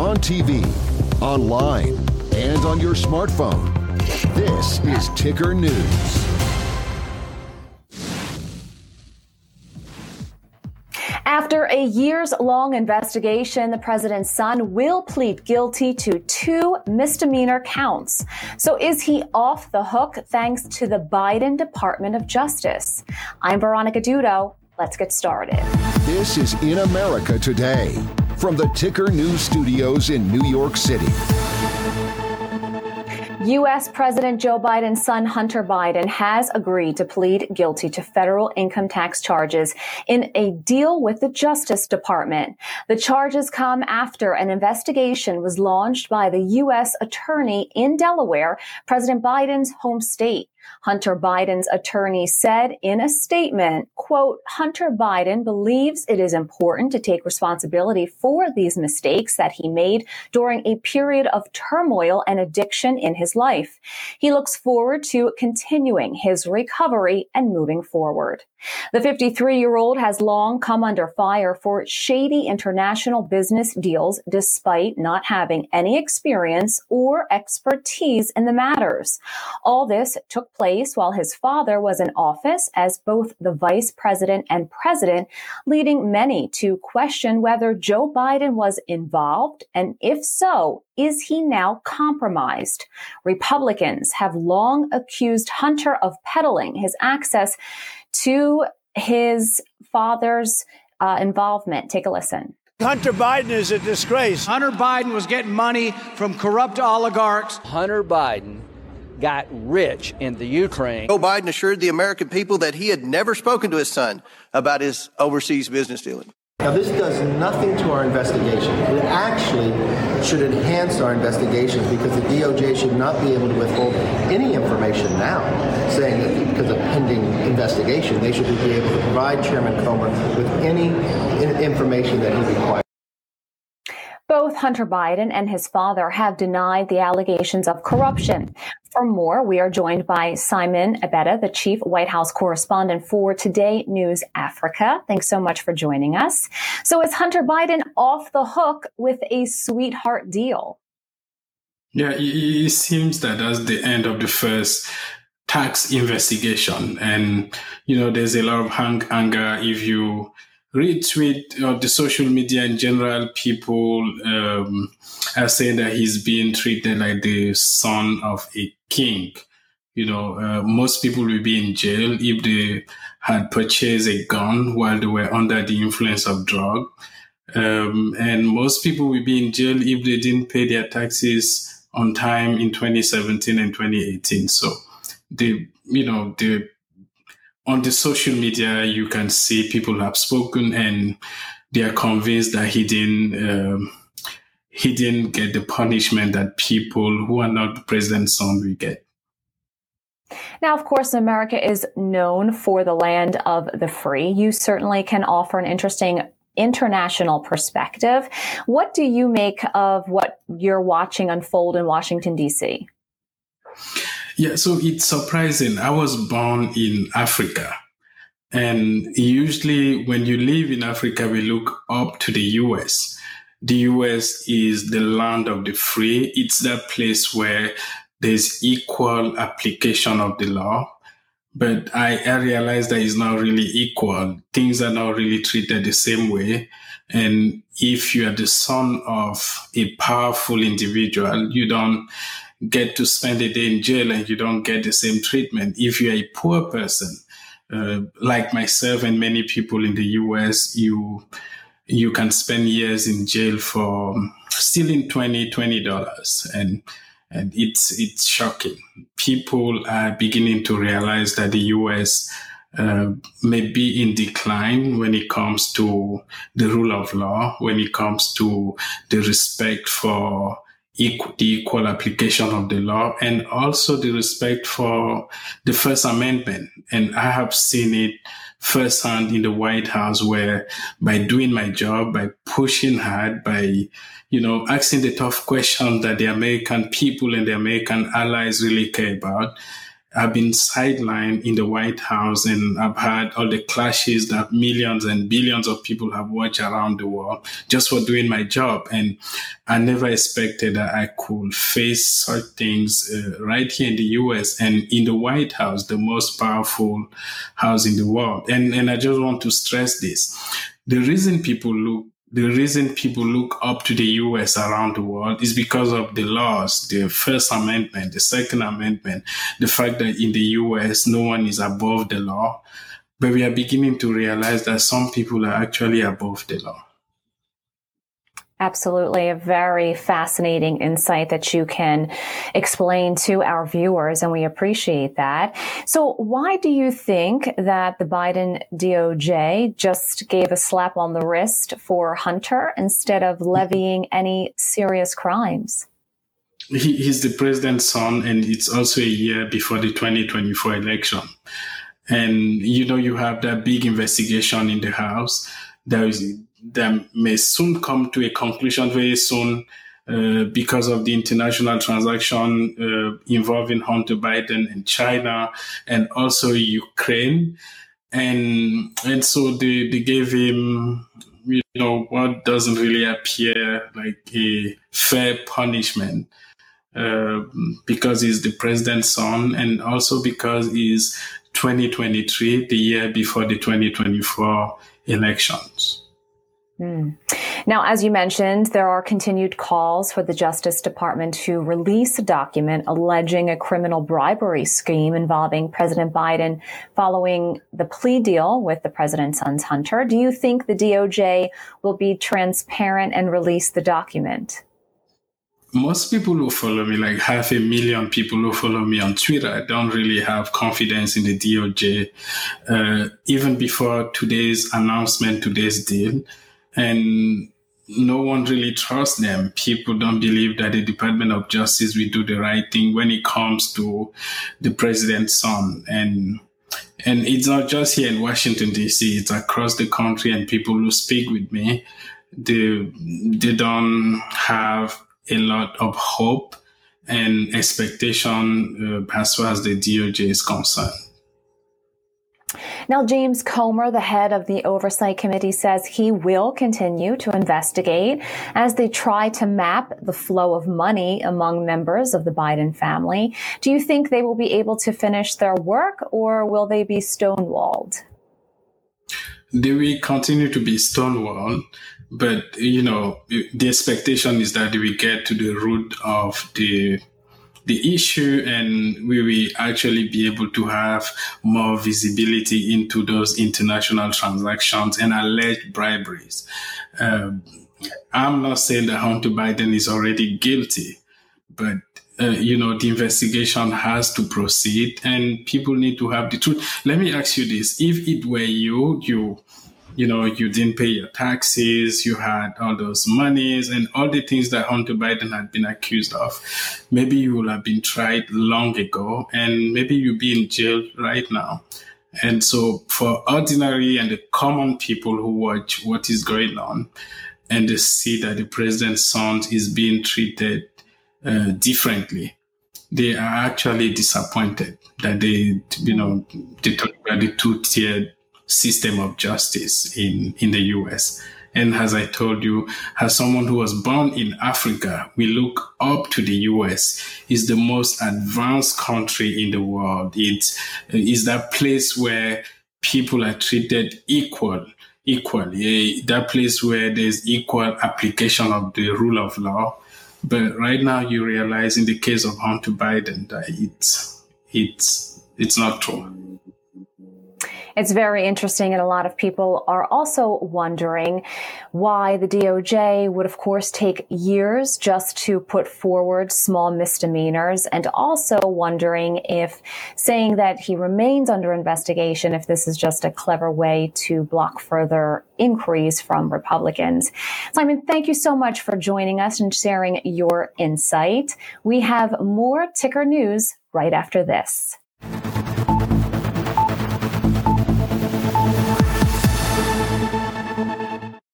on TV, online, and on your smartphone. This is Ticker News. After a years long investigation, the president's son will plead guilty to two misdemeanor counts. So is he off the hook thanks to the Biden Department of Justice? I'm Veronica Dudo. Let's get started. This is In America Today from the Ticker News Studios in New York City. U.S. President Joe Biden's son, Hunter Biden, has agreed to plead guilty to federal income tax charges in a deal with the Justice Department. The charges come after an investigation was launched by the U.S. attorney in Delaware, President Biden's home state. Hunter Biden's attorney said in a statement, quote, Hunter Biden believes it is important to take responsibility for these mistakes that he made during a period of turmoil and addiction in his life. He looks forward to continuing his recovery and moving forward. The 53 year old has long come under fire for shady international business deals despite not having any experience or expertise in the matters. All this took place while his father was in office as both the vice president and president, leading many to question whether Joe Biden was involved and if so, is he now compromised? Republicans have long accused Hunter of peddling his access to his father's uh, involvement. Take a listen. Hunter Biden is a disgrace. Hunter Biden was getting money from corrupt oligarchs. Hunter Biden got rich in the Ukraine. Joe Biden assured the American people that he had never spoken to his son about his overseas business dealing. Now, this does nothing to our investigation. It actually should enhance our investigations because the DOJ should not be able to withhold any information now, saying that because of pending investigation, they should be able to provide Chairman Comer with any information that he requires. Hunter Biden and his father have denied the allegations of corruption. For more, we are joined by Simon Ateba, the chief White House correspondent for Today News Africa. Thanks so much for joining us. So is Hunter Biden off the hook with a sweetheart deal? Yeah, it seems that that's the end of the first tax investigation. And, you know, there's a lot of anger if you retweet or the social media in general, people um, are saying that he's being treated like the son of a king. You know, uh, most people will be in jail if they had purchased a gun while they were under the influence of drug. Um, and most people will be in jail if they didn't pay their taxes on time in 2017 and 2018. So the, you know, the on the social media, you can see people have spoken and they are convinced that he didn't um, he didn't get the punishment that people who are not the president's son will get. Now, of course, America is known for the land of the free. You certainly can offer an interesting international perspective. What do you make of what you're watching unfold in Washington, D.C.? Yeah, so it's surprising. I was born in Africa. And usually, when you live in Africa, we look up to the US. The US is the land of the free. It's that place where there's equal application of the law. But I, I realized that it's not really equal. Things are not really treated the same way. And if you are the son of a powerful individual, you don't get to spend a day in jail and you don't get the same treatment. If you're a poor person, uh, like myself and many people in the US, you you can spend years in jail for stealing 20 dollars and and it's it's shocking. People are beginning to realize that the US uh, may be in decline when it comes to the rule of law, when it comes to the respect for equal, the equal application of the law and also the respect for the First Amendment. And I have seen it firsthand in the White House where by doing my job, by pushing hard, by, you know, asking the tough questions that the American people and the American allies really care about, I've been sidelined in the White House and I've had all the clashes that millions and billions of people have watched around the world just for doing my job. And I never expected that I could face such things uh, right here in the US and in the White House, the most powerful house in the world. And, and I just want to stress this. The reason people look the reason people look up to the US around the world is because of the laws, the First Amendment, the Second Amendment, the fact that in the US, no one is above the law. But we are beginning to realize that some people are actually above the law. Absolutely. A very fascinating insight that you can explain to our viewers, and we appreciate that. So, why do you think that the Biden DOJ just gave a slap on the wrist for Hunter instead of levying any serious crimes? He, he's the president's son, and it's also a year before the 2024 election. And, you know, you have that big investigation in the House. There is that may soon come to a conclusion very soon uh, because of the international transaction uh, involving Hunter Biden and China and also Ukraine. And and so they, they gave him you know what doesn't really appear like a fair punishment uh, because he's the president's son and also because he's 2023 the year before the 2024 elections Mm. Now, as you mentioned, there are continued calls for the Justice Department to release a document alleging a criminal bribery scheme involving President Biden following the plea deal with the president's son's Hunter. Do you think the DOJ will be transparent and release the document? most people who follow me, like half a million people who follow me on Twitter, don't really have confidence in the DOJ. Uh, even before today's announcement, today's deal, and no one really trusts them. People don't believe that the Department of Justice will do the right thing when it comes to the president's son. And and it's not just here in Washington D.C. It's across the country. And people who speak with me, they they don't have a lot of hope and expectation uh, as far as the DOJ is concerned. Now, James Comer, the head of the Oversight Committee, says he will continue to investigate as they try to map the flow of money among members of the Biden family. Do you think they will be able to finish their work or will they be stonewalled? They will continue to be stonewalled, but you know, the expectation is that will get to the root of the the issue and we will actually be able to have more visibility into those international transactions and alleged briberies. Um, I'm not saying that Hunter Biden is already guilty, but uh, you know, the investigation has to proceed and people need to have the truth. Let me ask you this. If it were you, you you know, you didn't pay your taxes, you had all those monies and all the things that Hunter Biden had been accused of. Maybe you would have been tried long ago and maybe you'd be in jail right now. And so for ordinary and the common people who watch what is going on and they see that the president's son is being treated uh, differently, they are actually disappointed that they, you know, they talk about the two-tiered system of justice in, in the US. And as I told you, as someone who was born in Africa, we look up to the US. It's the most advanced country in the world. It is that place where people are treated equal, equally. Eh, that place where there's equal application of the rule of law. But right now, you realize in the case of Hunter Biden that it's it's it's not true. It's very interesting, and a lot of people are also wondering why the DOJ would, of course, take years just to put forward small misdemeanors, and also wondering if saying that he remains under investigation, if this is just a clever way to block further inquiries from Republicans. Simon, thank you so much for joining us and sharing your insight. We have more ticker news right after this.